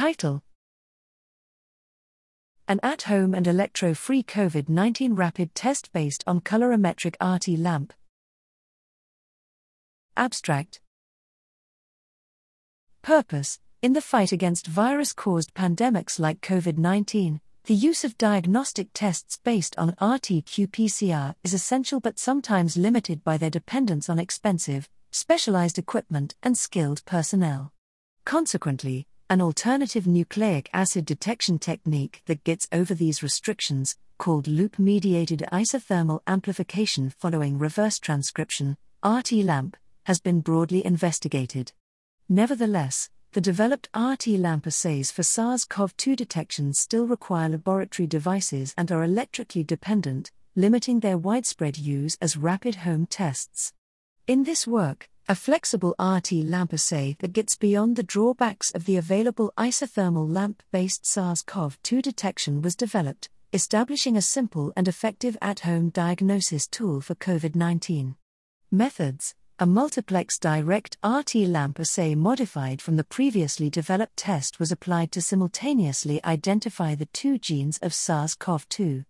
Title An at home and electro free COVID 19 rapid test based on colorimetric RT lamp. Abstract Purpose In the fight against virus caused pandemics like COVID 19, the use of diagnostic tests based on RT qPCR is essential but sometimes limited by their dependence on expensive, specialized equipment and skilled personnel. Consequently, an alternative nucleic acid detection technique that gets over these restrictions, called loop mediated isothermal amplification following reverse transcription, RT LAMP, has been broadly investigated. Nevertheless, the developed RT lamp assays for SARS CoV 2 detection still require laboratory devices and are electrically dependent, limiting their widespread use as rapid home tests. In this work, a flexible RT lamp assay that gets beyond the drawbacks of the available isothermal lamp based SARS CoV 2 detection was developed, establishing a simple and effective at home diagnosis tool for COVID 19. Methods a multiplex direct RT lamp assay modified from the previously developed test was applied to simultaneously identify the two genes of SARS CoV 2.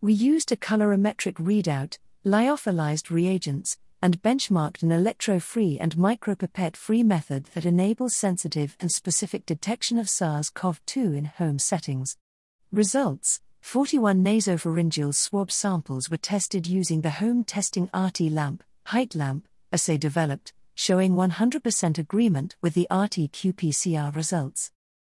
We used a colorimetric readout, lyophilized reagents, and benchmarked an electro free and micropipette free method that enables sensitive and specific detection of SARS CoV 2 in home settings. Results 41 nasopharyngeal swab samples were tested using the home testing RT lamp, HT lamp, assay developed, showing 100% agreement with the RT qPCR results.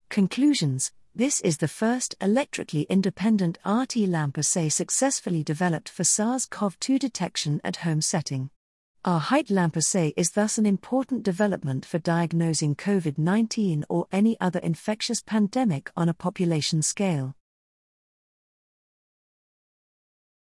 Conclusions This is the first electrically independent RT lamp assay successfully developed for SARS CoV 2 detection at home setting. Our HT lamp assay is thus an important development for diagnosing COVID 19 or any other infectious pandemic on a population scale.